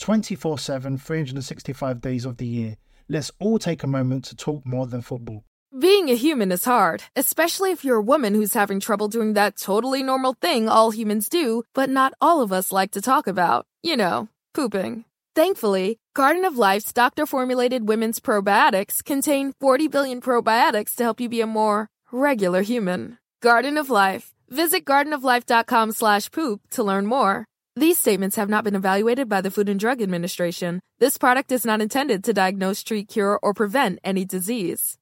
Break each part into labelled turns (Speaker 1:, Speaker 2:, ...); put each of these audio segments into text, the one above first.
Speaker 1: 24 7, 365 days of the year. Let's all take a moment to talk more than football.
Speaker 2: Being a human is hard, especially if you're a woman who's having trouble doing that totally normal thing all humans do, but not all of us like to talk about. You know, pooping. Thankfully, Garden of Life's doctor formulated women's probiotics contain 40 billion probiotics to help you be a more regular human. Garden of Life. Visit gardenoflife.com slash poop to learn more. These statements have not been evaluated by the Food and Drug Administration. This product is not intended to diagnose, treat, cure, or prevent any disease.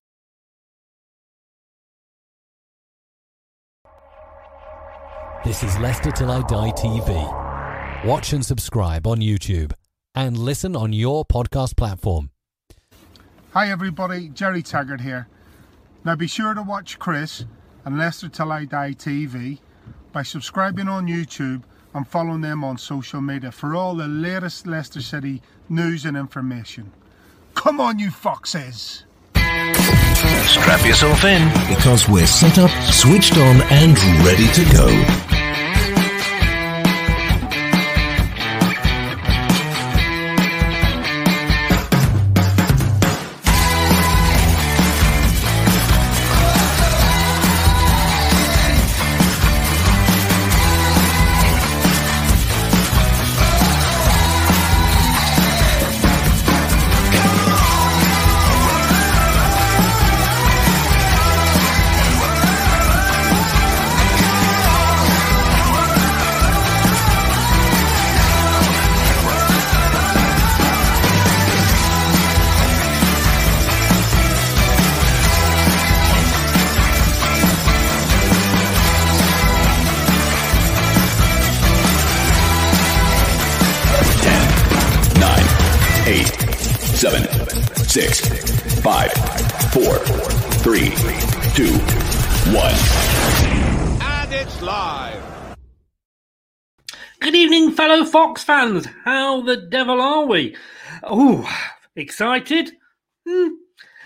Speaker 3: This is Leicester Till I Die TV. Watch and subscribe on YouTube and listen on your podcast platform.
Speaker 4: Hi everybody, Gerry Taggart here. Now be sure to watch Chris and Leicester Till I Die TV by subscribing on YouTube and following them on social media for all the latest Leicester City news and information. Come on, you foxes!
Speaker 5: Strap yourself in because we're set up, switched on, and ready to go.
Speaker 6: Fox fans, how the devil are we? Oh, excited? Hmm.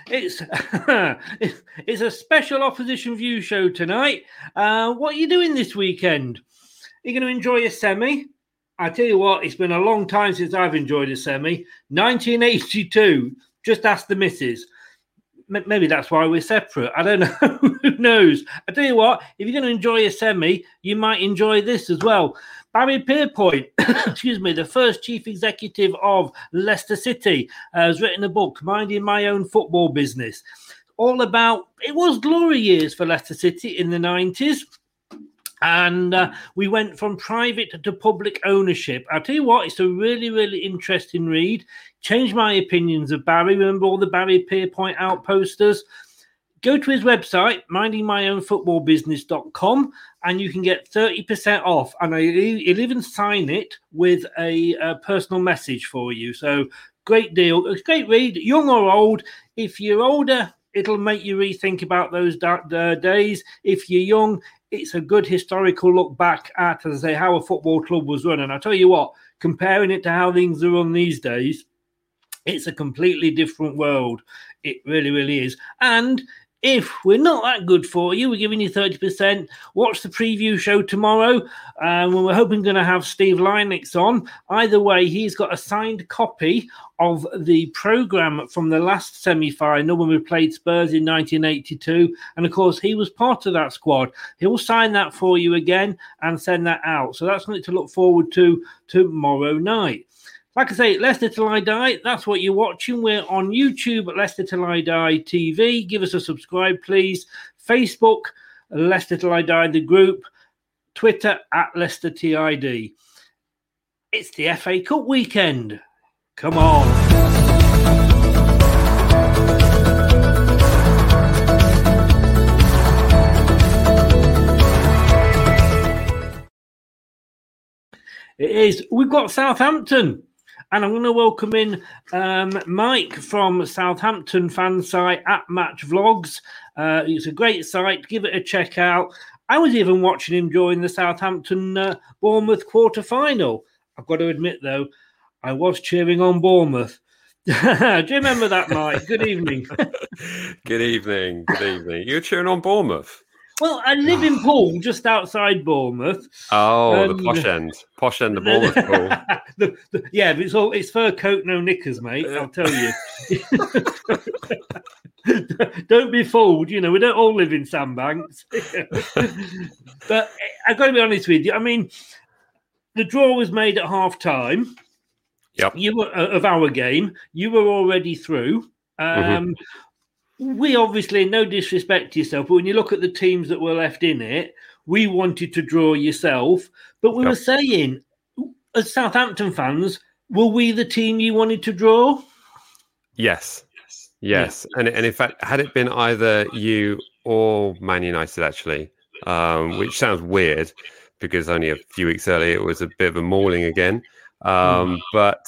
Speaker 6: It's it's a special opposition view show tonight. Uh, what are you doing this weekend? You're you going to enjoy a semi? I tell you what, it's been a long time since I've enjoyed a semi. 1982. Just ask the missus. Maybe that's why we're separate. I don't know. Who knows? I tell you what, if you're going to enjoy a semi, you might enjoy this as well. Barrie Pierpoint, excuse me, the first chief executive of Leicester City, uh, has written a book, Minding My Own Football Business, all about it was glory years for Leicester City in the 90s. And uh, we went from private to public ownership. I'll tell you what, it's a really, really interesting read. Changed my opinions of Barrie. Remember all the Barrie Pierpoint outposters? Go to his website, mindingmyownfootballbusiness.com, and you can get 30% off. And he'll even sign it with a, a personal message for you. So great deal. Great read, young or old. If you're older, it'll make you rethink about those uh, days. If you're young, it's a good historical look back at, as I say, how a football club was run. And I tell you what, comparing it to how things are run these days, it's a completely different world. It really, really is. And if we're not that good for you, we're giving you 30%. Watch the preview show tomorrow um, when we're hoping going to have Steve Lynex on. Either way, he's got a signed copy of the programme from the last semi final when we played Spurs in 1982. And of course, he was part of that squad. He'll sign that for you again and send that out. So that's something to look forward to tomorrow night. Like I say, Leicester Till I Die, that's what you're watching. We're on YouTube at Leicester Till I Die TV. Give us a subscribe, please. Facebook, Leicester Till I Die, the group. Twitter, at Leicester TID. It's the FA Cup weekend. Come on. It is. We've got Southampton. And I'm going to welcome in um, Mike from Southampton fan site at Match Vlogs. Uh, it's a great site. Give it a check out. I was even watching him during the Southampton uh, Bournemouth quarter final. I've got to admit, though, I was cheering on Bournemouth. Do you remember that, Mike? Good evening.
Speaker 7: good evening. Good evening. You're cheering on Bournemouth.
Speaker 6: Well, I live in Poole, just outside Bournemouth.
Speaker 7: Oh,
Speaker 6: Um,
Speaker 7: the posh end, posh end of Bournemouth Poole.
Speaker 6: the, the, yeah, but it's all it's fur coat, no knickers, mate. I'll tell you. don't be fooled. You know, we don't all live in sandbanks. but I've got to be honest with you. I mean, the draw was made at half time.
Speaker 7: Yep.
Speaker 6: You were uh, of our game. You were already through. Um, We obviously, no disrespect to yourself, but when you look at the teams that were left in it, we wanted to draw yourself. But we
Speaker 7: Yep.
Speaker 6: were saying, as Southampton fans, were we the team you wanted to draw?
Speaker 7: Yes, yes, and and in fact, had it been either you or Man United, actually, um, which sounds weird because only a few weeks earlier it was a bit of a mauling again, um, but.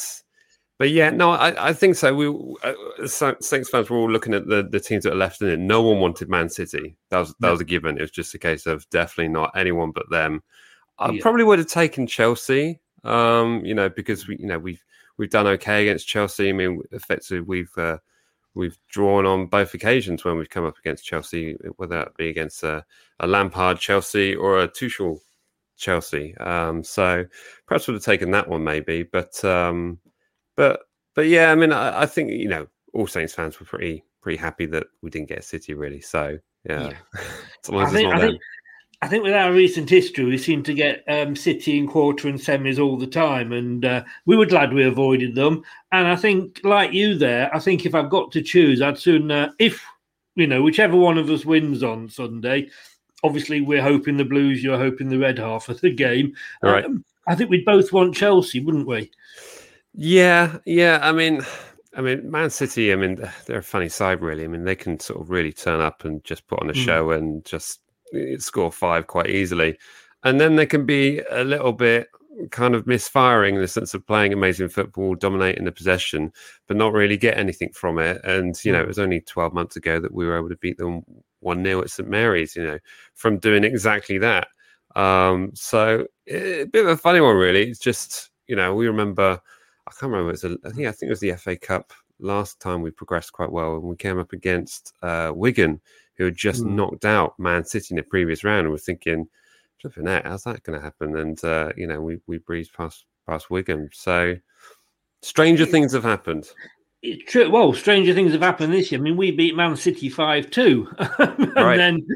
Speaker 7: But yeah, no, I, I think so. We uh, Saints fans were all looking at the, the teams that are left in it. No one wanted Man City. That was that was a given. It was just a case of definitely not anyone but them. I
Speaker 6: Yeah.
Speaker 7: probably would have taken Chelsea. Um, you know, because we you know we've we've done okay against Chelsea. I mean, effectively we've uh, we've drawn on both occasions when we've come up against Chelsea, whether that be against a, a Lampard Chelsea or a Tuchel Chelsea. Um, so perhaps would have taken that one maybe, but um, but but yeah, I mean, I, I think you know all Saints fans were pretty pretty happy that we didn't get City really. So yeah, long
Speaker 6: I think, I, think, I think with our recent history, we seem to get um, City in quarter and semis all the time, and uh, we were glad we avoided them. And I think, like you, there, I think if I've got to choose, I'd soon, uh, if you know, whichever one of us wins on Sunday. Obviously, we're hoping the Blues. You're hoping the red half of the game.
Speaker 7: All right.
Speaker 6: Um, I think we'd both want Chelsea, wouldn't we?
Speaker 7: Yeah, yeah. I mean, I mean, Man City. I mean, they're a funny side, really. I mean, they can sort of really turn up and just put on a
Speaker 6: Mm.
Speaker 7: show and just eh, score five quite easily, and then they can be a little bit kind of misfiring in the sense of playing amazing football, dominating the possession, but not really get anything from it. And you know, it was only twelve months ago that we were able to beat them one 0 at St Mary's. You know, from doing exactly that. Um, so eh, a bit of a funny one, really. It's just you know, we remember. I can't remember. It was a, I think I think it was the FA Cup last time we progressed quite well, and we came up against uh, Wigan, who had just
Speaker 6: Mm.
Speaker 7: knocked out Man City in the previous round, and we're thinking, flipping out, how's that going to happen? And uh, you know, we we breezed past past Wigan. So stranger things have happened.
Speaker 6: It's true. Well, stranger things have happened this year. I mean, we beat Man City five two, and
Speaker 7: Right.
Speaker 6: then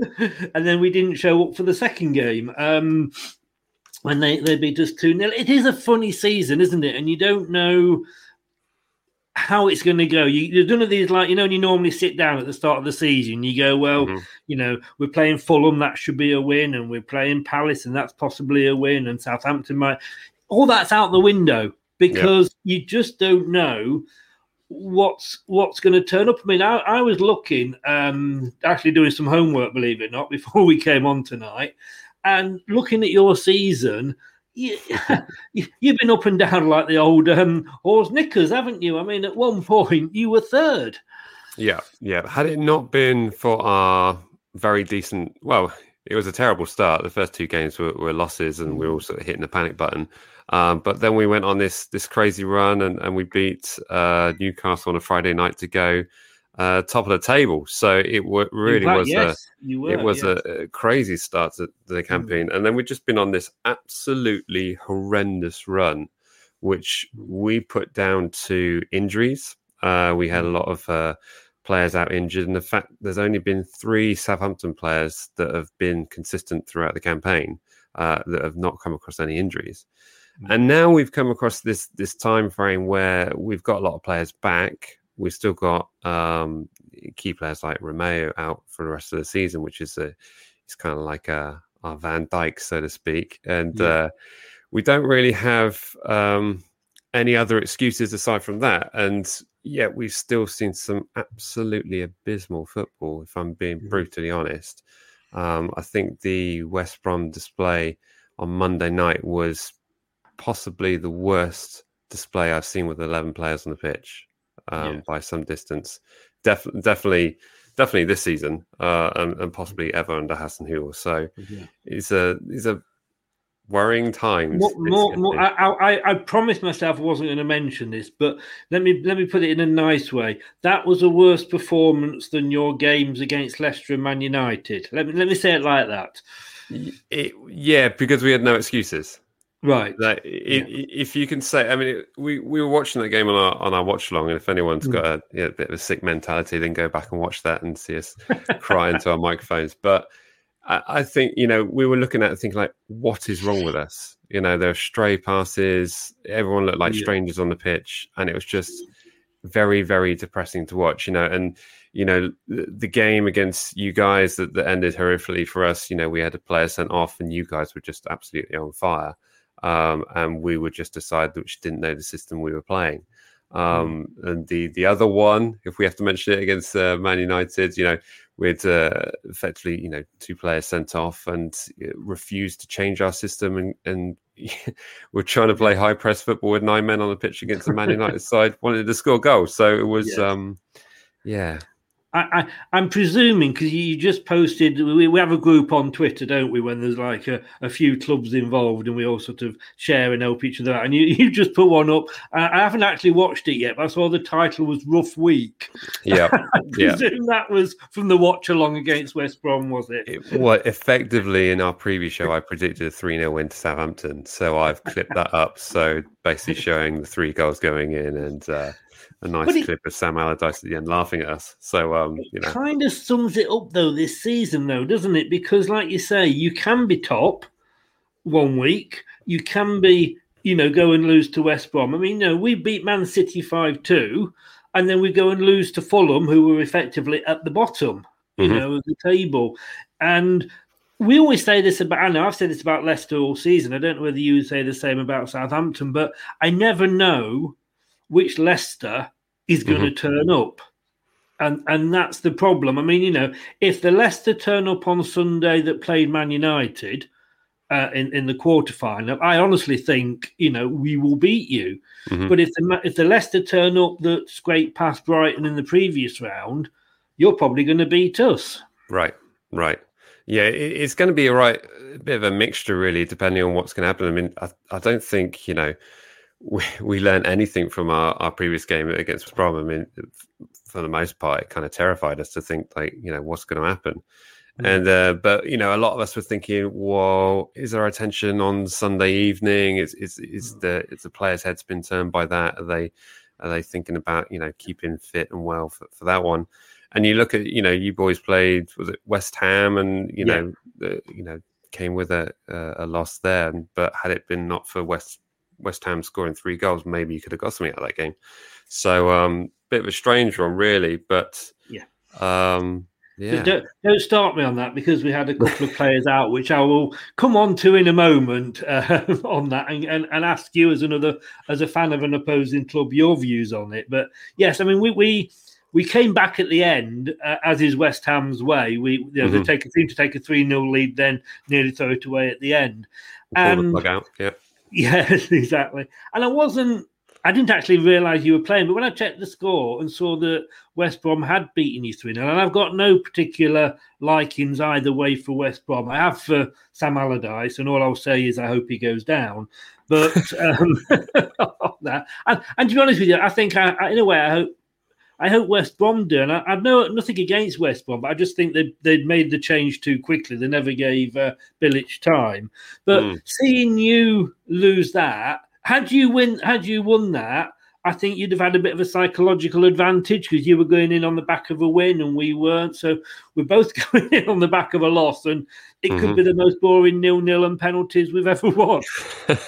Speaker 6: and then we didn't show up for the second game. Um, when they, they beat us 2 0. It is a funny season, isn't it? And you don't know how it's going to go. You, you're none of these like you know. when You normally sit down at the start of the season. You go, well,
Speaker 7: Mhm.
Speaker 6: you know, we're playing Fulham, that should be a win, and we're playing Palace, and that's possibly a win, and Southampton might. All that's out the window because you just don't know what's what's going to turn up. I mean, I, I was looking, um, actually doing some homework, believe it or not, before we came on tonight, and looking at your season. You, you've been up and down like the old um, horse knickers, haven't you? I mean, at one point you were third.
Speaker 7: Yeah, yeah. Had it not been for our very decent, well, it was a terrible start. The first two games were, were losses, and we were all sort of hitting the panic button. Um, but then we went on this this crazy run, and, and we beat uh, Newcastle on a Friday night to go. Uh, top of the table. So it w- really
Speaker 6: fact,
Speaker 7: was
Speaker 6: yes,
Speaker 7: a
Speaker 6: were,
Speaker 7: it was
Speaker 6: yes.
Speaker 7: a, a crazy start to the campaign, and then we've just been on this absolutely horrendous run, which we put down to injuries. Uh, we had a lot of uh, players out injured, and the fact there's only been three Southampton players that have been consistent throughout the campaign uh, that have not come across any injuries. And now we've come across this this time frame where we've got a lot of players back. We've still got um, key players like Romeu out for the rest of the season, which is a it's kind of like a our Van Dijk, so to speak. And
Speaker 6: Yeah.
Speaker 7: uh, we don't really have um, any other excuses aside from that. And yet we've still seen some absolutely abysmal football, if I'm being
Speaker 6: Mhm.
Speaker 7: brutally honest. Um, I think the West Brom display on Monday night was possibly the worst display I've seen with 11 players on the pitch um,
Speaker 6: Yeah.
Speaker 7: by some distance. Def- definitely, definitely this season, uh, and, and possibly ever under Hasenhüttl. So
Speaker 6: Yeah.
Speaker 7: it's a it's a worrying times.
Speaker 6: More, more, more. I, I, I promised myself I wasn't going to mention this, but let me let me put it in a nice way. That was a worse performance than your games against Leicester and Man United. Let me let me say it like that.
Speaker 7: It- yeah, because we had no excuses.
Speaker 6: Right.
Speaker 7: Like, i- if you can say, I mean, we, we were watching that game on our on our watch along, and if anyone's
Speaker 6: Mm.
Speaker 7: got a, you know, a bit of a sick mentality, then go back and watch that and see us cry into our microphones. But I, I think you know we were looking at it thinking like, what is wrong with us? You know, there are stray passes. Everyone looked like
Speaker 6: Yeah.
Speaker 7: strangers on the pitch, and it was just very very depressing to watch. You know, and you know the, the game against you guys that, that ended horrifically for us. You know, we had a player sent off, and you guys were just absolutely on fire um, and we would just decide that just didn't know the system we were playing. Um, And the the other one, if we have to mention it against uh, Man United, you know, we'd uh, effectively, you know, two players sent off and uh, refused to change our system, and and we're trying to play high press football with nine men on the pitch against the Man United side, wanted to score goals. So it was,
Speaker 6: Yes.
Speaker 7: um, yeah,
Speaker 6: I, I, I'm presuming because you just posted. We, we have a group on Twitter, don't we? When there's like a, a few clubs involved, and we all sort of share and help each other out. And you, you just put one up. I, I haven't actually watched it yet, but I saw the title was "Rough Week."
Speaker 7: yeah,
Speaker 6: I
Speaker 7: yeah.
Speaker 6: presume that was from the watch along against West Brom, was it?
Speaker 7: It, well, effectively in our preview show, I predicted a 3 0 win to Southampton. So I've clipped that up. So basically showing the three goals going in and uh, a nice
Speaker 6: it-
Speaker 7: clip of Sam Allardyce at the end laughing at us. So, um, you know,
Speaker 6: kind of sums it up though this season though doesn't it because like you say you can be top one week you can be you know go and lose to west brom i mean you know we beat man city 5-2 and then we go and lose to fulham who were effectively at the bottom you
Speaker 7: Mhm.
Speaker 6: know of the table and we always say this about I know I've said this about Leicester all season. I don't know whether you say the same about Southampton, but I never know which Leicester is going to turn up. And and that's the problem. I mean, you know, if the Leicester turn up on Sunday that played Man United uh, in in the quarterfinal, I honestly think you know we will beat you.
Speaker 7: Mhm.
Speaker 6: But if the if the Leicester turn up that scraped past Brighton in the previous round, you're probably going to beat us.
Speaker 7: right, right. Yeah, it, it's going to be a right a bit of a mixture, really, depending on what's going to happen. I mean, I, I don't think, you know, we, we learned anything from our, our previous game against Brom. I mean, for the most part, it kind of terrified us to think, like, you know, what's going to happen. And uh, but you know, a lot of us were thinking, "Well, is our attention on Sunday evening? Is is is the is the players' heads been turned by that? Are they are they thinking about you know keeping fit and well for, for that one?" And you look at you know, you boys played was it West Ham, and you
Speaker 6: Yeah.
Speaker 7: know, the, you know, came with a a, a loss there. But had it been not for West West Ham scoring three goals, maybe you could have got something out of that game. So, um, bit of a strange one, really. But
Speaker 6: Yeah.
Speaker 7: um, yeah.
Speaker 6: Don't, don't start me on that because we had a couple of players out, which I will come on to in a moment uh, on that, and, and, and ask you as another as a fan of an opposing club your views on it. But yes, I mean we we, we came back at the end, uh, as is West Ham's way. We you know, they
Speaker 7: Mhm.
Speaker 6: take a seem to take a three 0 lead, then nearly throw it away at the end.
Speaker 7: Pull the
Speaker 6: And
Speaker 7: plug out. Yeah.
Speaker 6: Yes, exactly. And I wasn't, I didn't actually realise you were playing, but when I checked the score and saw that West Brom had beaten you 3 0, and I've got no particular likings either way for West Brom. I have for Sam Allardyce, and all I'll say is I hope he goes down. But um, that, and, and to be honest with you, I think I, I, in a way, I hope I hope West Brom do. And I, I've no nothing against West Brom, but I just think they they'd made the change too quickly. They never gave uh, Bilic time. But
Speaker 7: Mm.
Speaker 6: seeing you lose that, had you win, had you won that, I think you'd have had a bit of a psychological advantage because you were going in on the back of a win and we weren't. So we're both going in on the back of a loss, and it could
Speaker 7: Mhm.
Speaker 6: be the most boring nil-nil and penalties we've ever watched.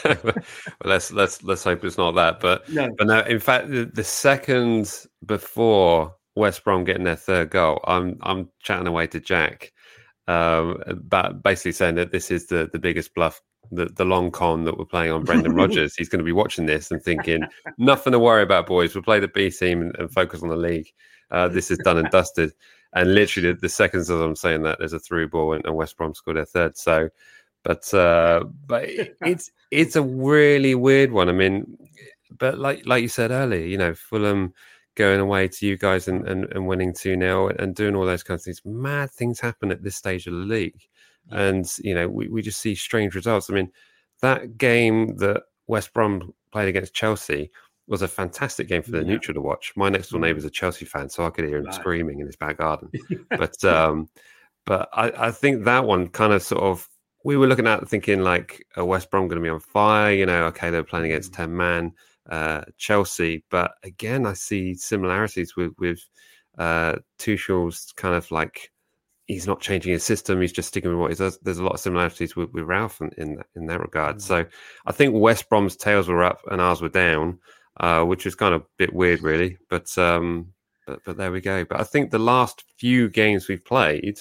Speaker 7: well, let's let's let's hope it's not that. But
Speaker 6: No.
Speaker 7: but no, in fact, the, the second before West Brom getting their third goal, I'm I'm chatting away to Jack, um, but basically saying that this is the the biggest bluff. The, the long con that we're playing on Brendan Rodgers. He's going to be watching this and thinking, nothing to worry about, boys. We'll play the B team and, and focus on the league. Uh, this is done and dusted. And literally, the, the seconds as I'm saying that, there's a through ball and, and West Brom scored their third. So, but uh, but it- it's it's a really weird one. I mean, but like like you said earlier, you know, Fulham going away to you guys and, and, and winning 2 0 and doing all those kinds of things. Mad things happen at this stage of the league. And, you know, we, we just see strange results. I mean, that game that West Brom played against Chelsea was a fantastic game for the
Speaker 6: Yeah.
Speaker 7: neutral to watch. My next door neighbour's a Chelsea fan, so I could hear him
Speaker 6: Right.
Speaker 7: screaming in his back garden. but um, but I, I think that one kind of sort of we were looking at thinking like uh, West Brom going to be on fire. You know, okay, they're playing against ten man uh, Chelsea, but again, I see similarities with with uh, Tuchel's kind of like he's not changing his system. He's just sticking with what he does. There's a lot of similarities with, with Ralph in, in that- in that regard. So I think West Brom's tails were up and ours were down, uh, which is kind of a bit weird, really. But um, but but there we go. But I think the last few games we've played,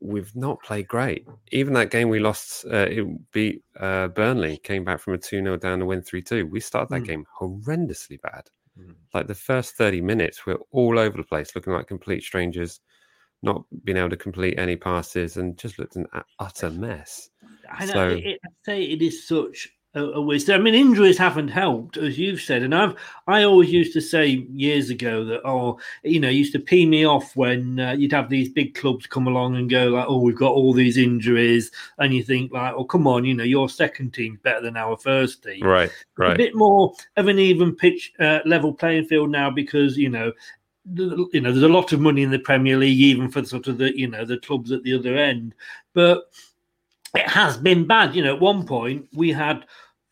Speaker 7: we've not played great. Even that game we lost, uh, it beat uh, Burnley, came back from a 2 0 down to win 3 2. We started that
Speaker 6: Mm.
Speaker 7: game horrendously bad.
Speaker 6: Mm.
Speaker 7: Like the first 30 minutes, we're all over the place, looking like complete strangers, not being able to complete any passes, and just looked an utter mess.
Speaker 6: I know.
Speaker 7: So-
Speaker 6: it, I say it is such a, a waste. I mean, injuries haven't helped, as you've said, and I've I always used to say years ago that oh, you know, used to pee me off when uh, you'd have these big clubs come along and go like, oh, we've got all these injuries, and you think like, oh, come on, you know, your second team's better than our first team.
Speaker 7: Right, Right.
Speaker 6: a bit more of an even pitch, uh, level playing field now because you know, you know, there's a lot of money in the Premier League, even for sort of the you know the clubs at the other end. But it has been bad. You know, at one point we had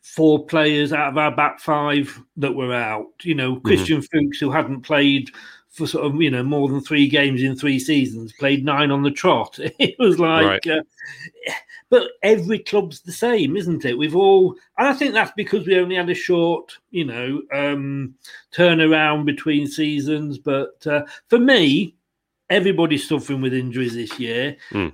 Speaker 6: four players out of our back five that were out. You know, Christian Fuchs, who hadn't played for sort of you know more than three games in three seasons, played nine on the trot. It was like.
Speaker 7: Right.
Speaker 6: Uh, but every club's the same, isn't it? We've all, and I think that's because we only had a short, you know, um, turnaround between seasons. But uh, for me, everybody's suffering with injuries this year.
Speaker 7: Hmm.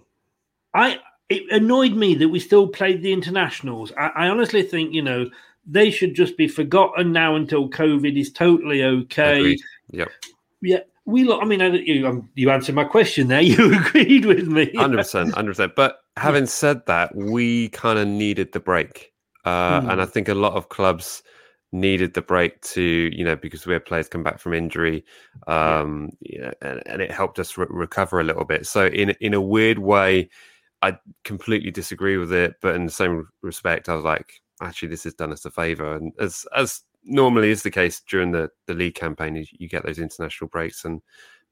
Speaker 6: I it annoyed me that we still played the internationals. I, I honestly think, you know, they should just be forgotten now until COVID is totally okay.
Speaker 7: Yeah,
Speaker 6: Yeah, we. lo- I mean, I, you, um, you answered my question there. You agreed with me.
Speaker 7: Hundred percent, hundred percent. But having said that, we kind of needed the break, uh,
Speaker 6: Hmm.
Speaker 7: and I think a lot of clubs needed the break to, you know, because we had players come back from injury, um, yeah, and, and it helped us re- recover a little bit. So in in a weird way, I completely disagree with it, but in the same respect, I was like, actually, this has done us a favor, and as as normally is the case during the the league campaign, you, you get those international breaks and.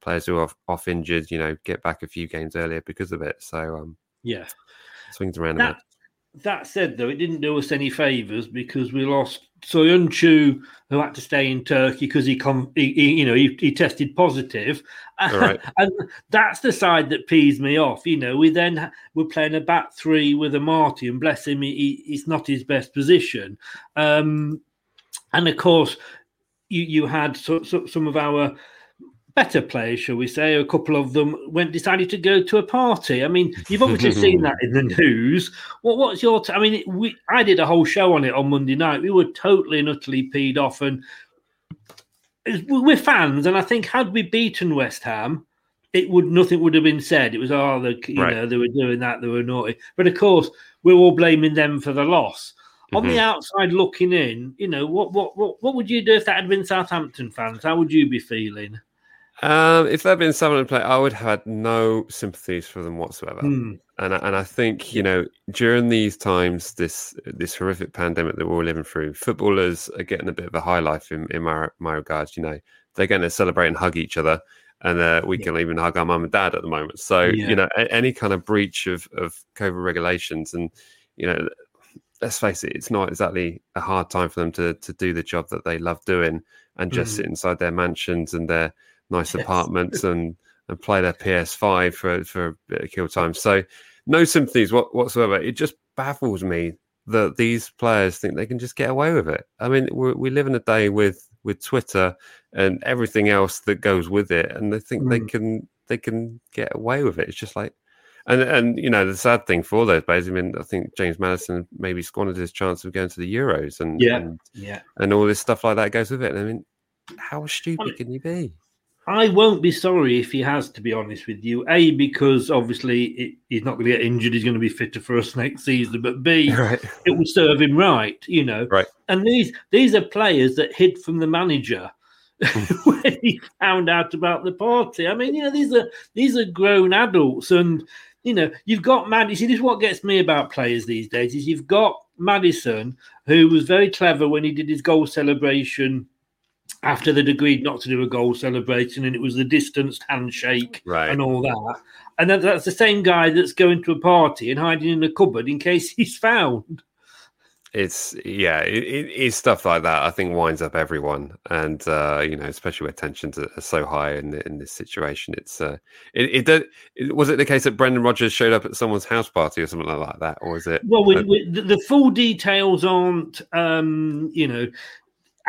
Speaker 7: Players who are off, off injured, you know, get back a few games earlier because of it. So, um,
Speaker 6: yeah.
Speaker 7: swings around.
Speaker 6: That, that said, though, it didn't do us any favours because we lost Soyuncu, who had to stay in Turkey because he, com- he, he, you know, he, he tested positive,
Speaker 7: right.
Speaker 6: and that's the side that pees me off. You know, we then we're playing a back three with Amartey, and bless him, he, he, it's not his best position. Um, and of course, you you had so, so, some of our better players, shall we say? A couple of them went decided to go to a party. I mean, you've obviously seen that in the news. What what's your? T- I mean, we I did a whole show on it on Monday night. We were totally and utterly peed off, and we're fans. And I think had we beaten West Ham. It would nothing would have been said. It was oh, the, you
Speaker 7: Right.
Speaker 6: know, they were doing that, they were naughty. But of course, we're all blaming them for the loss. On the
Speaker 7: Mhm.
Speaker 6: outside looking in, you know, what, what what what would you do if that had been Southampton fans? How would you be feeling?
Speaker 7: Um, if there'd been someone to play, I would have had no sympathies for them whatsoever.
Speaker 6: Hmm.
Speaker 7: And I, and I think you know during these times, this this horrific pandemic that we're all living through, footballers are getting a bit of a high life in, in my my regards. You know, they're going to celebrate and hug each other, and uh, we can even hug our mum and dad at the moment. So
Speaker 6: Yeah.
Speaker 7: you know, a- any kind of breach of of COVID regulations, and you know, let's face it, it's not exactly a hard time for them to to do the job that they love doing and just
Speaker 6: Mhm.
Speaker 7: sit inside their mansions and their nice
Speaker 6: Yes.
Speaker 7: apartments and and play their PS5 for for a bit of kill time. So no sympathies what, whatsoever. It just baffles me that these players think they can just get away with it. I mean, we we live in a day with with Twitter and everything else that goes with it, and they think they
Speaker 6: Mm.
Speaker 7: can they can get away with it. It's just like. And and you know the sad thing for those players, I mean, I think James Maddison maybe squandered his chance of going to the Euros, and
Speaker 6: Yeah.
Speaker 7: and,
Speaker 6: Yeah.
Speaker 7: and all this stuff like that goes with it. And I mean, how stupid can you be?
Speaker 6: I won't be sorry if he has, to be honest with you. A, because obviously it, he's not going to get injured. He's going to be fitter for us next season. But B,
Speaker 7: Right.
Speaker 6: it will serve him right, you know.
Speaker 7: Right.
Speaker 6: And these these are players that hid from the manager when he found out about the party. I mean, you know, these are these are grown adults, and you know, you've got Maddison. See, this is what gets me about players these days: is you've got Maddison, who was very clever when he did his goal celebration after they'd agreed not to do a goal celebration, and it was the distanced handshake
Speaker 7: Right.
Speaker 6: and all that. And that, that's the same guy that's going to a party and hiding in a cupboard in case he's found.
Speaker 7: It's yeah, it, it is stuff like that. I think winds up everyone, and uh, you know, especially where tensions are, are so high in in this situation. It's uh, it, it, it was it the case that Brendan Rodgers showed up at someone's house party or something like that, or is it?
Speaker 6: Well, we, we, the, the full details aren't, um, you know,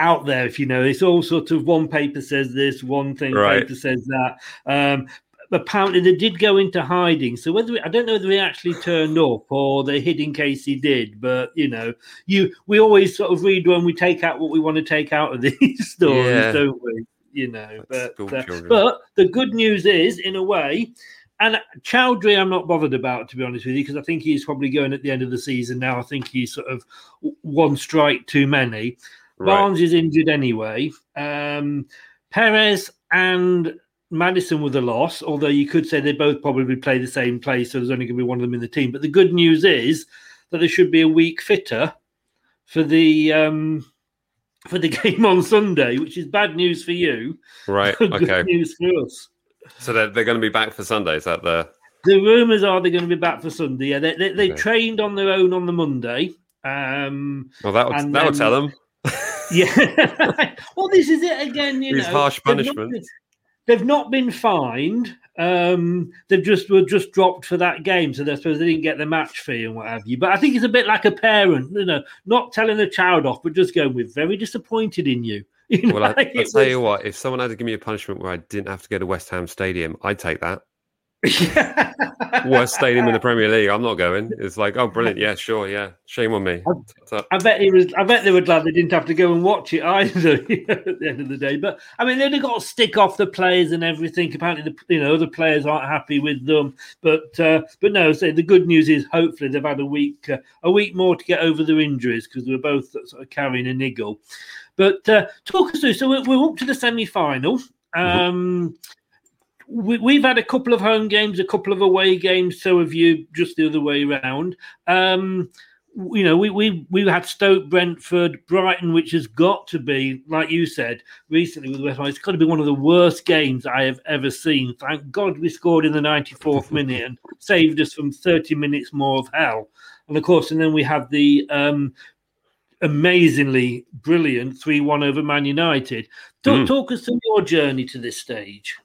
Speaker 6: out there. If you know, it's all sort of one paper says this, one thing
Speaker 7: Right.
Speaker 6: paper says that. Um, apparently, they did go into hiding. So whether I don't know whether they actually turned up or they hid in case he did. But you know, you we always sort of read when we take out what we want to take out of these stories,
Speaker 7: Yeah.
Speaker 6: don't we? You know,
Speaker 7: That's
Speaker 6: but uh, but the good news is, in a way. And Choudhury, I'm not bothered about, to be honest with you, because I think he's probably going at the end of the season now. I think he's sort of one strike too many.
Speaker 7: Right.
Speaker 6: Barnes is injured anyway. Um, Perez and Maddison were the loss, although you could say they both probably play the same place, so there's only going to be one of them in the team. But the good news is that there should be a week fitter for the um, for the game on Sunday, which is bad news for you,
Speaker 7: right,
Speaker 6: good
Speaker 7: okay.
Speaker 6: news for us.
Speaker 7: So they're they're going to be back for Sunday. Is that the
Speaker 6: The rumours are they're going to be back for Sunday. Yeah, they, they, they
Speaker 7: Okay.
Speaker 6: trained on their own on the Monday. Um,
Speaker 7: well that would that would tell them.
Speaker 6: Yeah. well, this is it again. You know,
Speaker 7: harsh
Speaker 6: they've not been- They've not been fined. Um, they've just were just dropped for that game, so I suppose they didn't get the match fee and what have you. But I think it's a bit like a parent, you know, not telling a child off, but just going, "We're very disappointed in you." You know,
Speaker 7: Well, I, I'll tell
Speaker 6: was-
Speaker 7: you what. If someone had to give me a punishment where I didn't have to go to West Ham Stadium, I'd take that. Worst stadium in the Premier League. I'm not going. It's like, oh, brilliant. Yeah, sure. Yeah, shame on me. Up?
Speaker 6: I bet he was. I bet they were glad they didn't have to go and watch it either at the end of the day. But I mean, they've got to stick off the players and everything. Apparently, the you know the players aren't happy with them. But uh, but no. So the good news is, hopefully, they've had a week uh, a week more to get over their injuries because they were both sort of carrying a niggle. But uh, talk us through. So we're, we're up to the semi final. Um, we, we've had a couple of home games, a couple of away games. So have you, just the other way around. Um, you know, we we we had Stoke, Brentford, Brighton, which has got to be, like you said recently with West Ham, it's got to be one of the worst games I have ever seen. Thank God we scored in the 94th minute and saved us from 30 minutes more of hell. And of course, and then we had the um, amazingly brilliant 3 1 over Man United. Talk,
Speaker 7: Mm.
Speaker 6: talk us through your journey to this stage.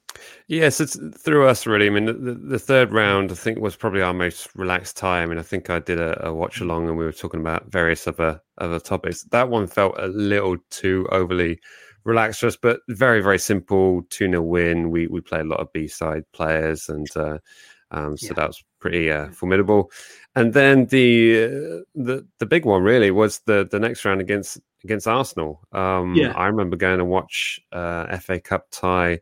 Speaker 7: Yes, it's through us really. I mean, the, the third round I think was probably our most relaxed time. I mean, I think I did a, a watch along and we were talking about various other other topics. That one felt a little too overly relaxed for us, but very very simple. Two 0 win. We we play a lot of B side players, and uh, um, so
Speaker 6: Yeah.
Speaker 7: that was pretty uh, formidable. And then the uh, the the big one really was the the next round against against Arsenal. Um,
Speaker 6: Yeah.
Speaker 7: I remember going to watch uh, FA Cup tie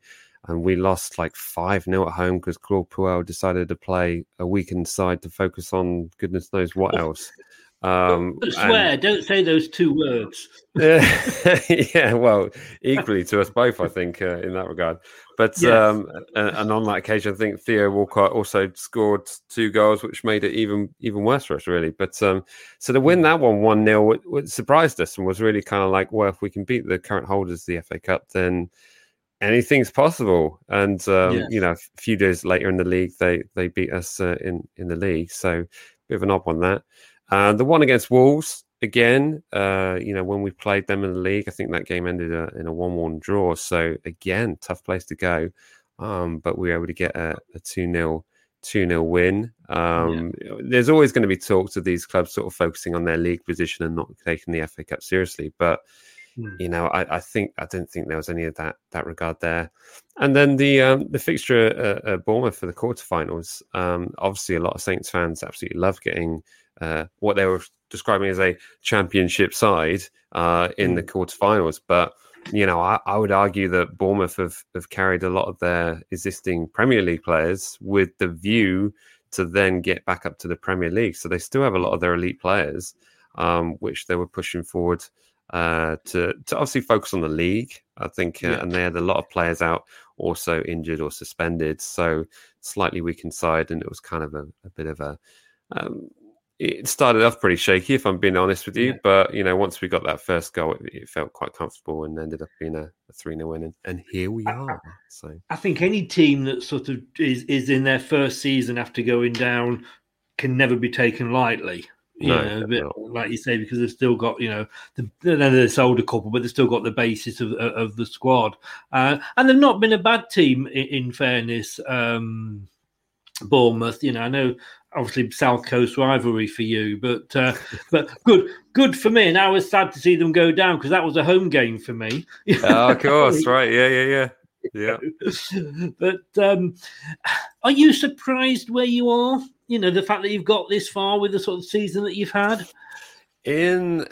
Speaker 7: and we lost like 5 0 at home because Claude Puel decided to play a weakened side to focus on goodness knows what else. Um, and-
Speaker 6: swear, don't say those two words.
Speaker 7: yeah, well, equally to us both, I think, uh, in that regard. But
Speaker 6: Yes.
Speaker 7: um, and, and on that occasion, I think Theo Walcott also scored two goals, which made it even even worse for us, really. But um, so to win that one one 0 what, what surprised us and was really kind of like, well, if we can beat the current holders of the FA Cup, then anything's possible. And um,
Speaker 6: Yes.
Speaker 7: you know, a few days later in the league, they they beat us uh, in in the league. So bit of an odd on that. Uh, the one against Wolves again. Uh, you know, when we played them in the league, I think that game ended uh, in a one-one draw. So again, tough place to go. Um, but we were able to get a, a two 0 2 0 win. Um, There's always going to be talks of these clubs sort of focusing on their league position and not taking the FA Cup seriously. But
Speaker 6: Hmm.
Speaker 7: you know, I, I think I didn't think there was any of that that regard there. And then the um, the fixture at, at Bournemouth for the quarterfinals. Um, obviously, a lot of Saints fans absolutely love getting uh, what they were describing as a championship side uh, in the quarterfinals. But you know, I, I would argue that Bournemouth have, have carried a lot of their existing Premier League players with the view to then get back up to the Premier League. So they still have a lot of their elite players, um, which they were pushing forward uh, to to obviously focus on the league. I think, uh,
Speaker 6: Yeah.
Speaker 7: and they had a lot of players out also injured or suspended, so slightly weakened side, and it was kind of a, a bit of a. Um, it started off pretty shaky, if I'm being honest with you.
Speaker 6: Yeah.
Speaker 7: But you know, once we got that first goal, it, it felt quite comfortable, and ended up being a, a three 0 win, and, and here we are. So
Speaker 6: I think any team that sort of is, is in their first season after going down can never be taken lightly. You
Speaker 7: No,
Speaker 6: know,
Speaker 7: definitely
Speaker 6: but
Speaker 7: not.
Speaker 6: like you say, because they've still got you know the they're sold a couple, but they've still got the basis of of of the squad, uh, and they've not been a bad team in, in fairness. Um, Bournemouth, you know, I know obviously South Coast rivalry for you, but uh, but good good for me. And I was sad to see them go down because that was a home game for me.
Speaker 7: oh, of course, right? Yeah, yeah, yeah, yeah.
Speaker 6: but um, are you surprised where you are? You know, the fact that you've got this far with the sort of season that you've had.
Speaker 7: In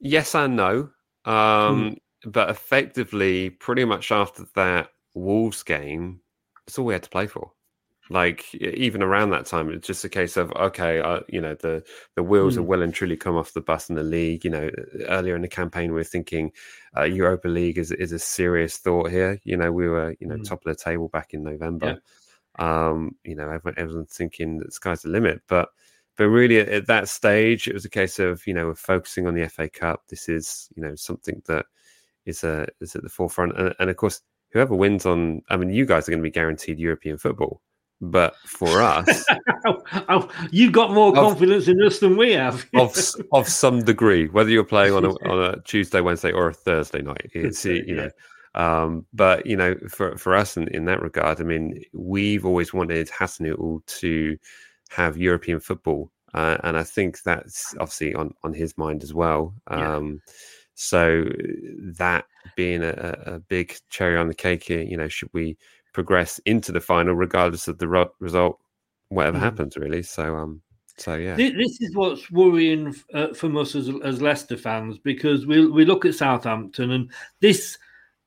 Speaker 7: yes and no, um, but effectively, pretty much after that Wolves game, it's all we had to play for. Like even around that time, it's just a case of okay, uh, you know, the the wheels are
Speaker 6: Mm.
Speaker 7: well and truly come off the bus in the league. You know, earlier in the campaign, we were thinking uh, Europa League is is a serious thought here. You know, we were you know
Speaker 6: Mm.
Speaker 7: top of the table back in November. Um, you know, everyone, everyone's thinking that the sky's the limit, but but really at, at that stage, it was a case of you know we're focusing on the FA Cup. This is you know something that is a is at the forefront, and, and of course, whoever wins on, I mean, you guys are going to be guaranteed European football, but for us,
Speaker 6: Oh, oh, you've got more
Speaker 7: Of-
Speaker 6: confidence in us than we have.
Speaker 7: of of some degree, whether you're playing on a on a Tuesday, Wednesday, or a Thursday night, it's you know. Um, but you know, for for us in, in that regard, I mean, we've always wanted Hasenhüttl to have European football, uh, and I think that's obviously on on his mind as well.
Speaker 6: Yeah.
Speaker 7: Um, so that being a, a big cherry on the cake here, you know, should we progress into the final, regardless of the ro- result, whatever
Speaker 6: Mm.
Speaker 7: happens, really. So, um, so yeah,
Speaker 6: Thi- This is what's worrying uh, from us as, as Leicester fans because we we look at Southampton and this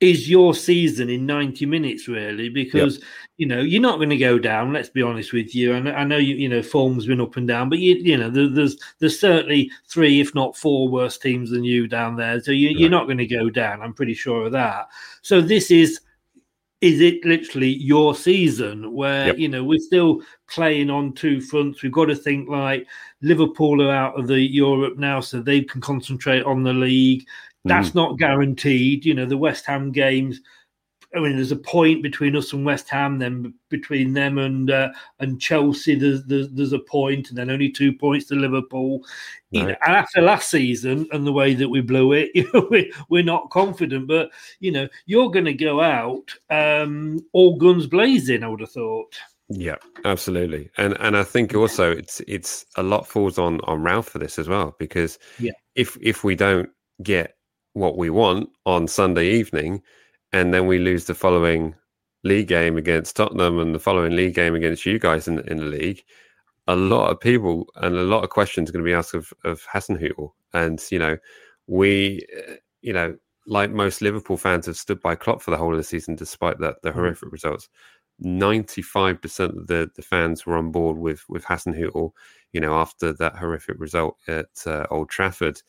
Speaker 6: is your season in 90 minutes really because you know you're not going to go down let's be honest with you. And I know you you know form's been up and down but you you know there, there's there's certainly three if not four worse teams than you down there. So you, you're not going to go down I'm pretty sure of that. So this is is it literally your season where
Speaker 7: Yep.
Speaker 6: you know we're still playing on two fronts? We've got to think like liverpool are out of the europe now so they can concentrate on the league that's
Speaker 7: Mm.
Speaker 6: not guaranteed you know the west ham games I mean, there's a point between us and West Ham. Then between them and uh, and Chelsea, there's, there's there's a point, and then only two points to Liverpool. You know, and after last season and the way that we blew it, you know, we, we're not confident. But you know, you're going to go out um, all guns blazing. I would have thought.
Speaker 7: Yeah, absolutely, and and I think also it's it's a lot falls on on Ralph for this as well because
Speaker 6: Yeah.
Speaker 7: if if we don't get what we want on Sunday evening, and then we lose the following league game against Tottenham and the following league game against you guys in in the league, a lot of people and a lot of questions are going to be asked of of Hasenhüttl, and you know we you know like most Liverpool fans have stood by Klopp for the whole of the season despite that the horrific results. 95% of the, the fans were on board with with Hasenhüttl, you know, after that horrific result at uh, Old Trafford.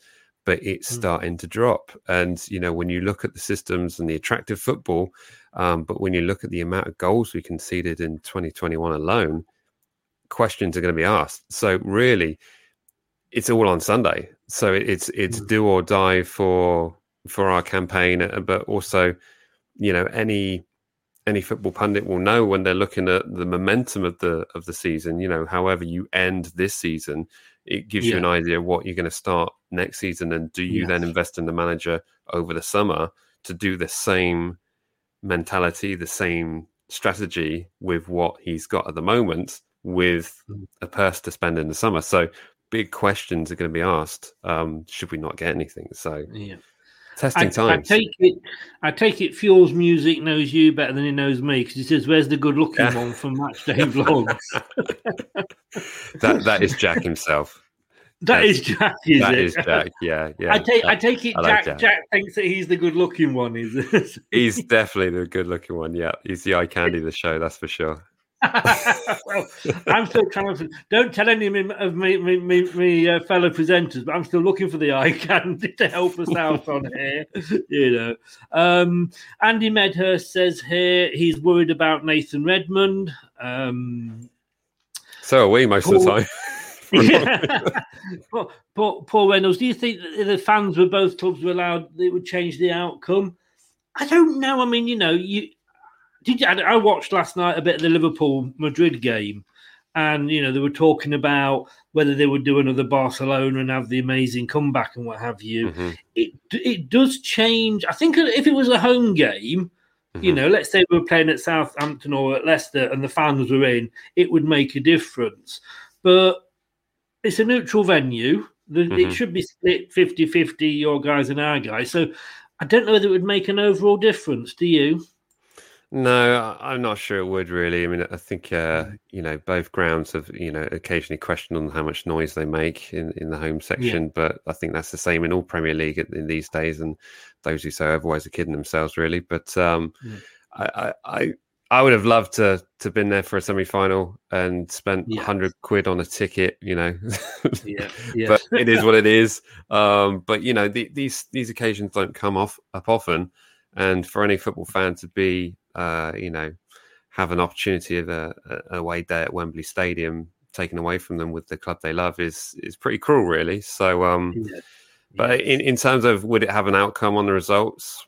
Speaker 7: But it's
Speaker 6: Mm.
Speaker 7: starting to drop. And, you know, when you look at the systems and the attractive football, um, but when you look at the amount of goals we conceded in 2021 alone, questions are going to be asked. So, really, it's all on Sunday. So it's it's
Speaker 6: Mm.
Speaker 7: do or die for for our campaign, uh, but also you know any any football pundit will know when they're looking at the momentum of the of the season. You know, however you end this season, it gives yeah. you an idea of what you're going to start next season, and do you yes. then invest in the manager over the summer to do the same mentality, the same strategy with what he's got at the moment, with mm. a purse to spend in the summer. So big questions are going to be asked. Um, should we not get anything? So
Speaker 6: yeah.
Speaker 7: Testing I, times.
Speaker 6: I take it. I take it. Fuels music knows you better than he knows me because he says, "Where's the good-looking yeah. one from Matchday Vlogs?"
Speaker 7: that that is Jack himself.
Speaker 6: That That's, is Jack. Is
Speaker 7: that
Speaker 6: it?
Speaker 7: is Jack. Yeah, yeah.
Speaker 6: I take. I take it. I like Jack, Jack, Jack. thinks that he's the good-looking one. Is
Speaker 7: he's definitely the good-looking one. Yeah, he's the eye candy of the show. That's for sure.
Speaker 6: Well, I'm still trying to. Don't tell any of me, me, me, me uh, fellow presenters, but I'm still looking for the eye candy to help us out on here. You know, um, Andy Medhurst says here he's worried about Nathan Redmond. Um,
Speaker 7: so are we most Paul, of the time.
Speaker 6: yeah. Paul, Reynolds, do you think that the fans were both clubs were allowed it would change the outcome? I don't know. I mean, you know, you did you, I watched last night a bit of the Liverpool Madrid game, and you know they were talking about whether they would do another Barcelona and have the amazing comeback and what have you. Mm-hmm. It it does change. I think if it was a home game, mm-hmm. you know, let's say we were playing at Southampton or at Leicester and the fans were in, it would make a difference. But it's a neutral venue. Mm-hmm. It should be split 50 50, your guys and our guys. So I don't know whether it would make an overall difference. Do you?
Speaker 7: No, I'm not sure it would really. I mean, I think uh, mm. you know both grounds have you know occasionally questioned on how much noise they make in, in the home section, yeah. but I think that's the same in all Premier League in these days, and those who say otherwise are kidding themselves, really. But um, yeah. I, I I would have loved to to been there for a semi final and spent yeah. hundred quid on a ticket, you know.
Speaker 6: yeah, yeah.
Speaker 7: but it is what it is. Um, but you know, the, these these occasions don't come off up often, and for any football fan to be uh, you know, have an opportunity of a, a away day at Wembley Stadium taken away from them with the club they love is is pretty cruel, really. So, um, yeah. but in, in terms of would it have an outcome on the results?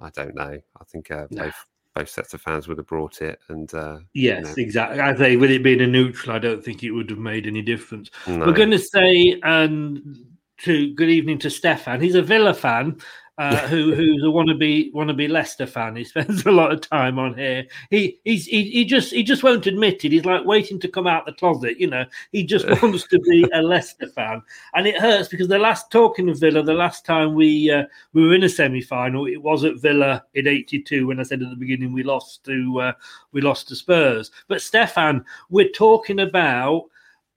Speaker 7: I don't know. I think uh, both both sets of fans would have brought it, and uh,
Speaker 6: yes, you know. exactly. I think with it being a neutral, I don't think it would have made any difference. No. We're going to say um, to good evening to Stefan. He's a Villa fan, uh, who who's a wannabe wannabe Leicester fan. He spends a lot of time on here. He he's he, he just he just won't admit it. He's like waiting to come out the closet. You know, he just wants to be a Leicester fan, and it hurts because the last talking of Villa, the last time we uh, we were in a semi final, it was at Villa in '82 when I said at the beginning we lost to uh, we lost to Spurs. But Stefan, we're talking about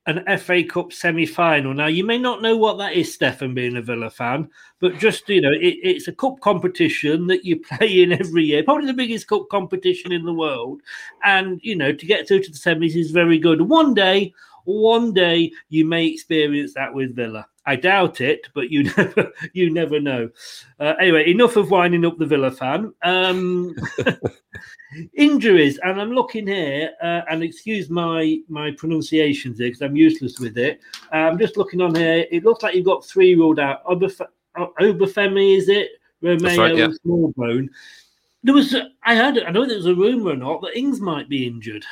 Speaker 6: an FA Cup semi final. Now, you may not know what that is, Stefan, being a Villa fan, but just, you know, it, it's a cup competition that you play in every year, probably the biggest cup competition in the world. And, you know, to get through to the semis is very good. One day, one day you may experience that with Villa. I doubt it, but you never you never know. Uh, anyway, enough of winding up the Villa fan. Um, injuries, and I'm looking here, uh, and excuse my my pronunciations here because I'm useless with it. Uh, I'm just looking on here. It looks like you've got three ruled out. Obafemi, is it? Romeu right, yeah. Smallbone. There was, I heard, I know there was a rumor or not that Ings might be injured.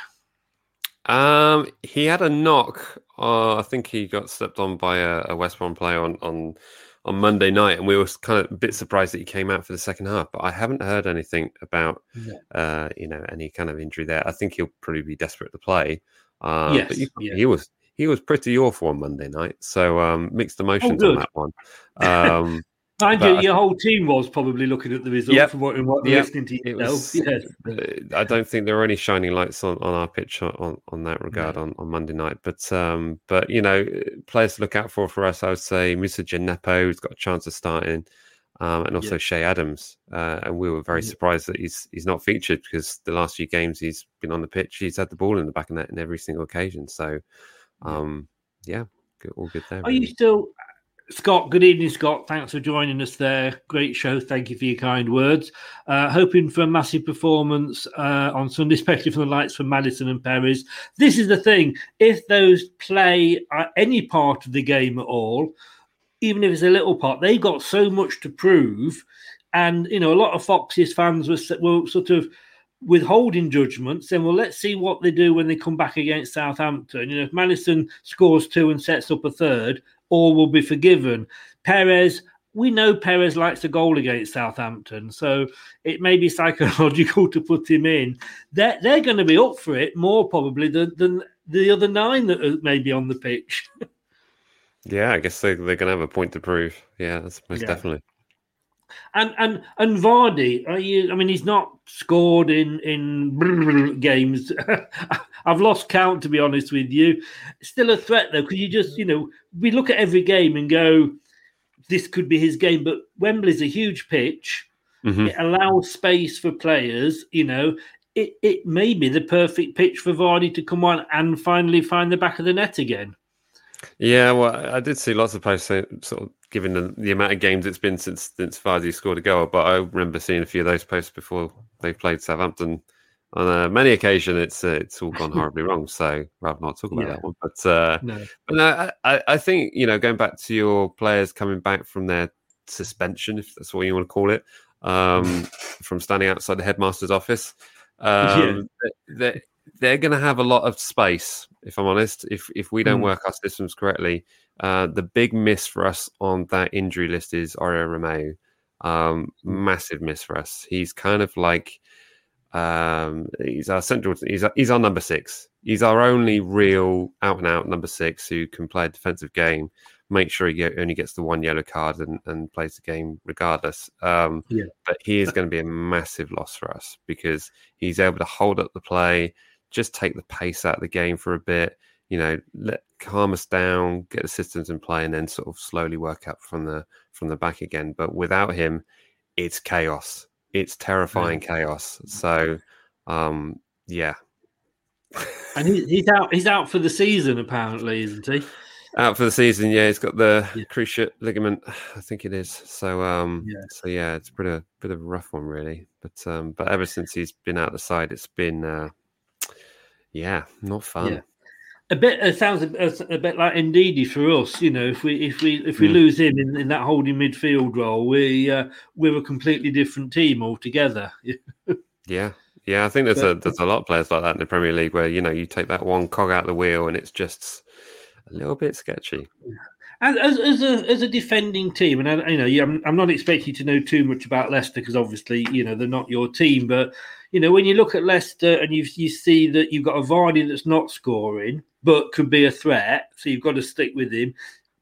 Speaker 7: Um, he had a knock. Uh, I think he got stepped on by a, a West Brom player on on on Monday night, and we were kind of a bit surprised that he came out for the second half. But I haven't heard anything about, yeah. uh, you know, any kind of injury there. I think he'll probably be desperate to play. Uh, yes, but he, yeah. he, was he was pretty awful on Monday night. So um, mixed oh, emotions oh, on that one. Um,
Speaker 6: Mind you, your whole team was probably looking at the results yep, and what, and what yep, listening to yourself. Was, yes.
Speaker 7: Uh, I don't think there were any shining lights on, on our pitch on, on that regard on, on Monday night. But um, but you know, players to look out for for us, I would say Moussa Djenepo, who's got a chance of starting, um, and also yep. Che Adams. Uh, and we were very surprised that he's he's not featured because the last few games he's been on the pitch, he's had the ball in the back of net in every single occasion. So, um, yeah, all good there.
Speaker 6: Are really. you still? Scott, good evening, Scott. Thanks for joining us there. Great show. Thank you for your kind words. Uh, hoping for a massive performance uh, on Sunday, especially from the lights from Maddison and Perez. This is the thing. If those play any part of the game at all, even if it's a little part, they've got so much to prove. And you know, a lot of Foxes fans were, were sort of withholding judgments, saying, well, let's see what they do when they come back against Southampton. You know, if Maddison scores two and sets up a third, all will be forgiven. Perez, we know Perez likes a goal against Southampton, so it may be psychological to put him in. They're, they're going to be up for it more probably than, than the other nine that are maybe on the pitch.
Speaker 7: yeah, I guess they, they're going to have a point to prove. Yeah, that's most yeah. definitely.
Speaker 6: And and and Vardy, are you? I mean, he's not scored in in games. I've lost count to be honest with you. Still a threat though, because you just you know we look at every game and go, this could be his game. But Wembley's a huge pitch. Mm-hmm. It allows space for players. You know, it it may be the perfect pitch for Vardy to come on and finally find the back of the net again.
Speaker 7: Yeah, well, I did see lots of posts sort of given the, the amount of games it's been since since Vardy scored a goal. But I remember seeing a few of those posts before they played Southampton. On uh, many occasions, it's uh, it's all gone horribly wrong. So rather not talk about yeah. that one. But uh, no, but no, I, I think you know going back to your players coming back from their suspension, if that's what you want to call it, um, from standing outside the headmaster's office. Um, yeah. they, they're going to have a lot of space, if I'm honest. If if we don't mm. work our systems correctly, uh, the big miss for us on that injury list is Oriol Romeu. Um, massive miss for us. He's kind of like um, he's our central. He's our, he's our number six. He's our only real out and out number six who can play a defensive game. Make sure he only gets the one yellow card and, and plays the game regardless. Um, yeah. But he is going to be a massive loss for us because he's able to hold up the play, just take the pace out of the game for a bit you know, let calm us down, get the systems in play, and then sort of slowly work up from the from the back again. But without him, it's chaos. It's terrifying yeah. chaos. So, um, yeah.
Speaker 6: and he, he's out. He's out for the season, apparently, isn't he?
Speaker 7: Out for the season, yeah. He's got the yeah. cruciate ligament, I think it is. So, um, yeah. so yeah, it's a bit of bit of a rough one, really. But, um, but ever since he's been out the side, it's been, uh, yeah, not fun.
Speaker 6: Yeah a bit it sounds a, a, bit like Ndidi for us. You know, if we if we if we mm. lose him in, in that holding midfield role, we uh, we're a completely different team altogether.
Speaker 7: yeah, yeah. I think there's but, a there's a lot of players like that in the Premier League where you know you take that one cog out the wheel and it's just a little bit sketchy.
Speaker 6: As, as, as a as a defending team, and I, you know, I'm, I'm not expecting to know too much about Leicester because obviously, you know, they're not your team. But you know, when you look at Leicester and you you see that you've got a Vardy that's not scoring, but could be a threat. So you've got to stick with him.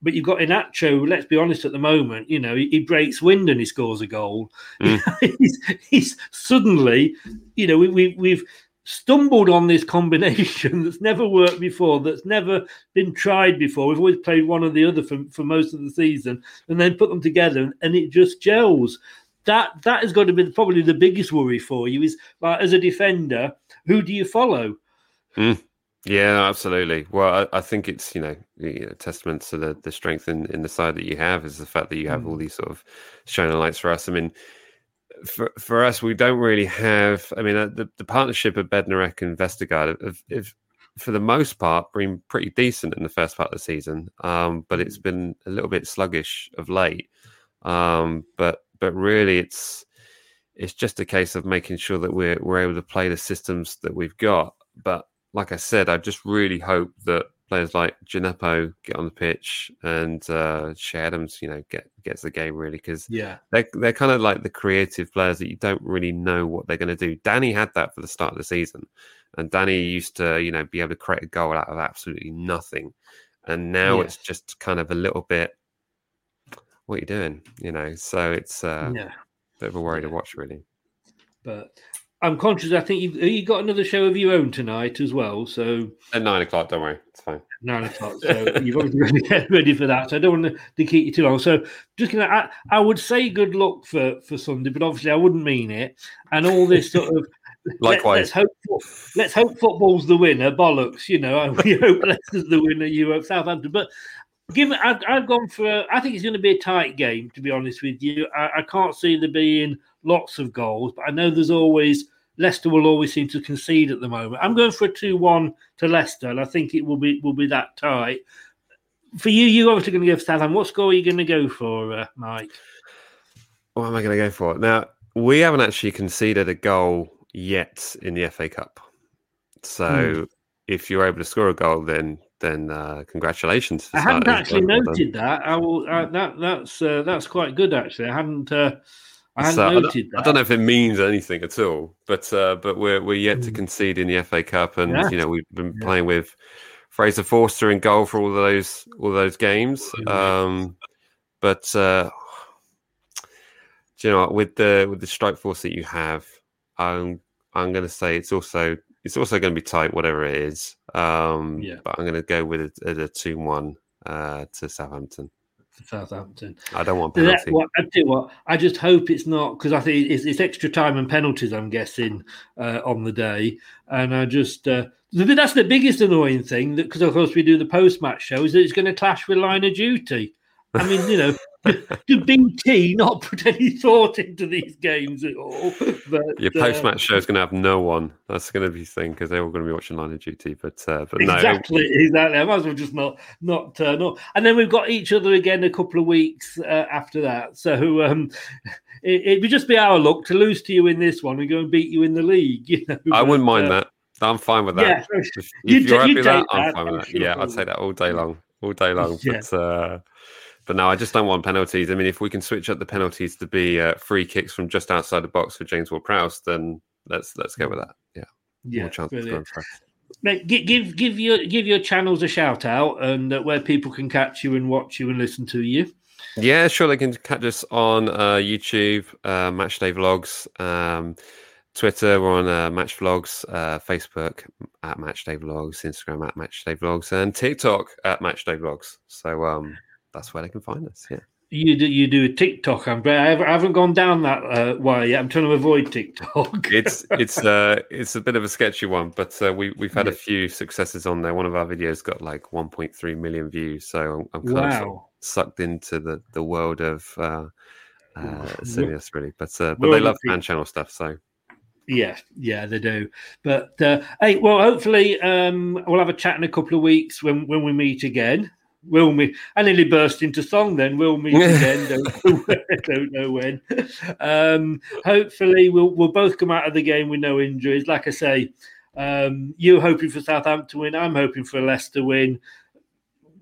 Speaker 6: But you've got Iheanacho, let's be honest, at the moment, you know, he, he breaks wind and he scores a goal. Mm. he's, he's, suddenly, you know, we, we, we've stumbled on this combination that's never worked before, that's never been tried before. We've always played one or the other for, for most of the season and then put them together and it just gels. That that has got to be probably the biggest worry for you is like as a defender, who do you follow?
Speaker 7: Mm. Yeah, absolutely. Well, I, I think it's you know a testament to the the strength in, in the side that you have is the fact that you have mm. all these sort of shining lights for us. I mean, for for us, we don't really have. I mean, uh, the, the partnership of Bednarek and Vestergaard have, have, for the most part, been pretty decent in the first part of the season. Um, but it's been a little bit sluggish of late. Um, but but really, it's it's just a case of making sure that we're we're able to play the systems that we've got. But like I said, I just really hope that players like Djenepo get on the pitch and uh, Che Adams, you know, get gets the game really because
Speaker 6: yeah,
Speaker 7: they're they're kind of like the creative players that you don't really know what they're going to do. Danny had that for the start of the season, and Danny used to you know be able to create a goal out of absolutely nothing, and now yes. it's just kind of a little bit. What are you doing? You know, so it's uh, yeah. a bit of a worry to watch, really.
Speaker 6: But I'm conscious. I think you've you got another show of your own tonight as well. So
Speaker 7: at nine o'clock, don't worry, it's fine.
Speaker 6: Nine o'clock. So you've obviously got to get ready for that. So I don't want to keep you too long. So just gonna, I, I would say good luck for for Sunday, but obviously I wouldn't mean it. And all this sort of
Speaker 7: likewise.
Speaker 6: Let, us hope let's hope football's the winner. Bollocks, you know. We hope Leicester's the winner. You hope Southampton, but. Given, I've, I've gone for. I think it's going to be a tight game. To be honest with you, I, I can't see there being lots of goals, but I know there's always Leicester will always seem to concede at the moment. I'm going for a two-one to Leicester, and I think it will be will be that tight. For you, you're obviously going to go for Southampton. What score are you going to go for, uh, Mike?
Speaker 7: what am I going to go for? Now, we haven't actually conceded a goal yet in the FA Cup. So
Speaker 6: Hmm.
Speaker 7: if you're able to score a goal, then then uh, congratulations.
Speaker 6: I hadn't actually noted that. I will. Uh, that that's uh, that's quite good actually. I hadn't. Uh, I
Speaker 7: So, I, don't. I don't know if it means anything at all, but uh, but we're we're yet to
Speaker 6: Mm.
Speaker 7: concede in the FA Cup, and
Speaker 6: Yeah.
Speaker 7: you know we've been
Speaker 6: Yeah.
Speaker 7: playing with Fraser Forster in goal for all those all those games. Um, but uh, do you know what? with the with the strike force that you have, I'm I'm going to say it's also it's also going to be tight, whatever it is. Um,
Speaker 6: Yeah.
Speaker 7: But I'm going to go with a, a two one uh, to Southampton.
Speaker 6: For Southampton.
Speaker 7: I don't want penalty.
Speaker 6: what, I you what, I just hope it's not because I think it's, it's extra time and penalties. I'm guessing uh, on the day, and I just uh, the- that's the biggest annoying thing that because of course we do the post match show is that it's going to clash with line of duty. I mean, you know, do BT not put any thought into these games at all? But
Speaker 7: Your
Speaker 6: uh,
Speaker 7: post match show is going to have no one. That's going to be thing because they're all going to be watching Line of Duty. But uh, but no,
Speaker 6: Exactly, exactly. I might as well just not not turn up. And then we've got each other again a couple of weeks uh, after that. So um, it, it would just be our luck to lose to you in this one and go and beat you in the league. You know,
Speaker 7: I wouldn't mind
Speaker 6: uh,
Speaker 7: that. I'm fine with that.
Speaker 6: Yeah,
Speaker 7: If, you're happy with that,
Speaker 6: take
Speaker 7: I'm fine with that. Yeah, I'd take that all day long, all day long.
Speaker 6: Yeah.
Speaker 7: But uh, but no, I just don't want penalties. I mean, if we can switch up the penalties to be uh, free kicks from just outside the box for James Ward-Prowse, then let's let's go with that. Yeah,
Speaker 6: yeah,
Speaker 7: more chance of
Speaker 6: brilliant. Mate, give give your give your channels a shout out and uh, where people can catch you and watch you and listen to you.
Speaker 7: Yeah, sure. They can catch us on uh, YouTube, uh, Matchday Vlogs, um, Twitter. We're on uh, Match Vlogs, uh, Facebook at Matchday Vlogs, Instagram at Matchday Vlogs, and TikTok at Matchday Vlogs. So um, that's where they can find us. Yeah.
Speaker 6: You do you do a TikTok. I'm I haven't- I haven't gone down that uh, way yet. I'm trying to avoid TikTok.
Speaker 7: it's it's uh it's a bit of a sketchy one, but uh, we we've had a few successes on there. One of our videos got like 1.3 million views, so I'm, I'm kind of sort of sucked into the the world of uh, uh, silliness, really. But uh, but
Speaker 6: World
Speaker 7: they love fan channel stuff, so
Speaker 6: Yeah, yeah, they do. But uh, hey, well, hopefully um, we'll have a chat in a couple of weeks when when we meet again. Will we? I nearly burst into song. Then we'll meet again. don't, don't know when. Um, hopefully, we'll we'll both come out of the game with no injuries. Like I say, um, you're hoping for Southampton win. I'm hoping for a Leicester win.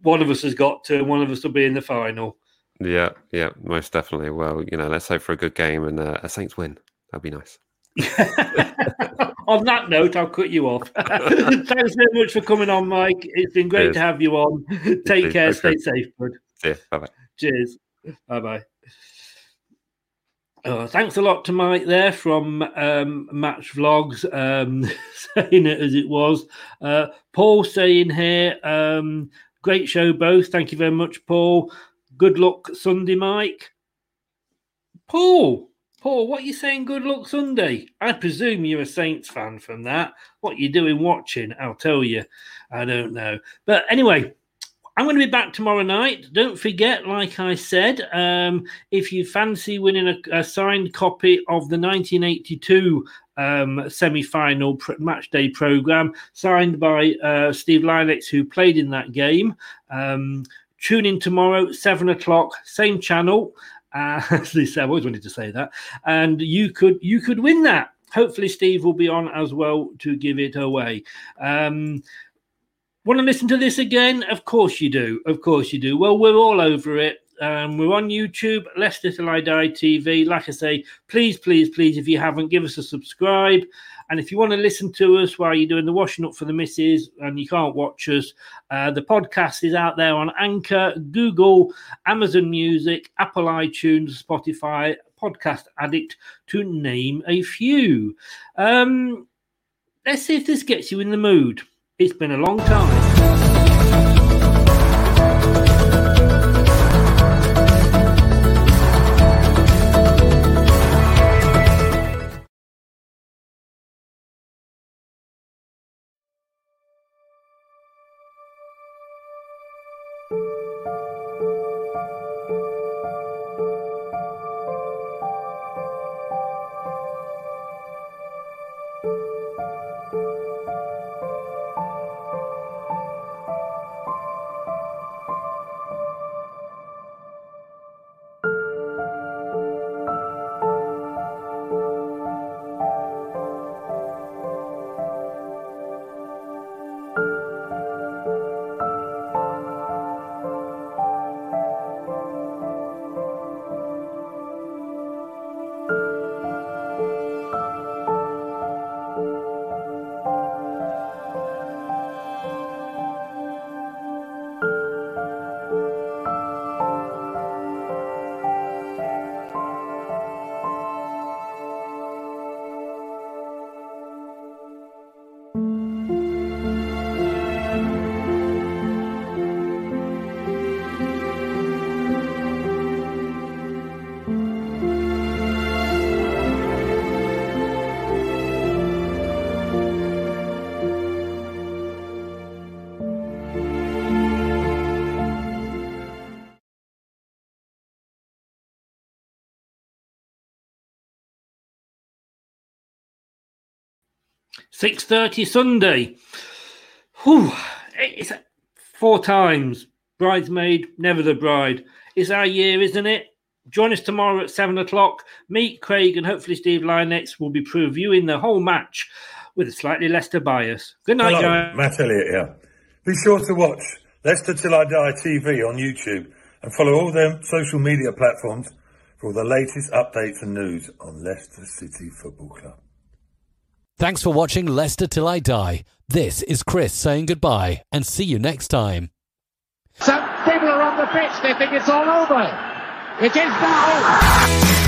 Speaker 6: One of us has got to. One of us will be in the final.
Speaker 7: yeah, yeah, most definitely. Well, you know, let's hope for a good game and uh, a Saints win. That'd be nice.
Speaker 6: on that note, I'll cut you off. Thanks very much for coming on, Mike. It's been great
Speaker 7: Cheers.
Speaker 6: to have you on. Take care. Stay safe, bud.
Speaker 7: See. Bye bye.
Speaker 6: Cheers. Bye bye. Oh, thanks a lot to Mike there from um, Match Vlogs, um, saying it as it was. Uh, Paul saying here, um, great show, both. Thank you very much, Paul. Good luck Sunday, Mike. Paul, Paul, what are you saying? Good luck Sunday. I presume you're a Saints fan from that. What you doing watching? I'll tell you. I don't know. But anyway, I'm going to be back tomorrow night. Don't forget, like I said, um, if you fancy winning a, a signed copy of the 1982 um, semi-final pr- match day program, signed by uh, Steve Lynex, who played in that game, um, tune in tomorrow, seven o'clock, same channel. Uh, as they I've always wanted to say that, and you could you could win that. Hopefully, Steve will be on as well to give it away. Um, Want to listen to this again? Of course you do. Of course you do. Well, we're all over it. Um, we're on YouTube, Leicester Till I Die TV. Like I say, please, please, please, if you haven't, give us a subscribe. And if you want to listen to us while you're doing the washing up for the missus and you can't watch us, uh, the podcast is out there on Anchor, Google, Amazon Music, Apple iTunes, Spotify, Podcast Addict, to name a few. Um, let's see if this gets you in the mood. It's been a long time. 6.30 Sunday. Whew, it's four times. Bridesmaid, never the bride. It's our year, isn't it? Join us tomorrow at 7 o'clock. Meet Craig and hopefully Steve Lynex will be previewing the whole match with a slightly Leicester bias. Good night,
Speaker 8: Hello,
Speaker 6: guys.
Speaker 8: Matt Elliott here. Be sure to watch Leicester Till I Die TV on YouTube and follow all their social media platforms for all the latest updates and news on Leicester City Football Club.
Speaker 3: Thanks for watching Leicester Till I Die. This is Chris saying goodbye and see you next time.
Speaker 9: Some people are on the pitch, they think it's all over. It is now.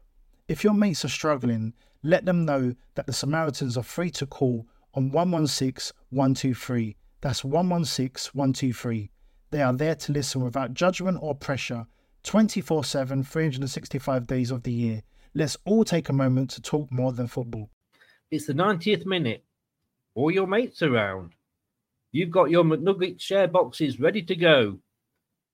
Speaker 1: If your mates are struggling, let them know that the Samaritans are free to call on 116 123. That's 116 123. They are there to listen without judgment or pressure 24 7, 365 days of the year. Let's all take a moment to talk more than football.
Speaker 6: It's the 90th minute. All your mates around. You've got your McNugget share boxes ready to go.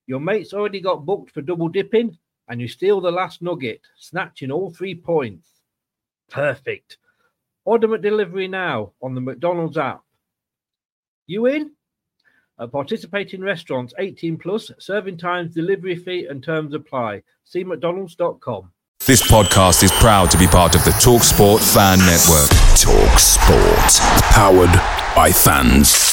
Speaker 6: Your mates already got booked for double dipping, and you steal the last nugget, snatching all three points. Perfect. Order McDelivery now on the McDonald's app. You in? At participating restaurants 18 plus, serving times, delivery fee, and terms apply. See McDonald's.com.
Speaker 10: This podcast is proud to be part of the TalkSport Fan Network.
Speaker 5: Talk Sport. Powered by fans.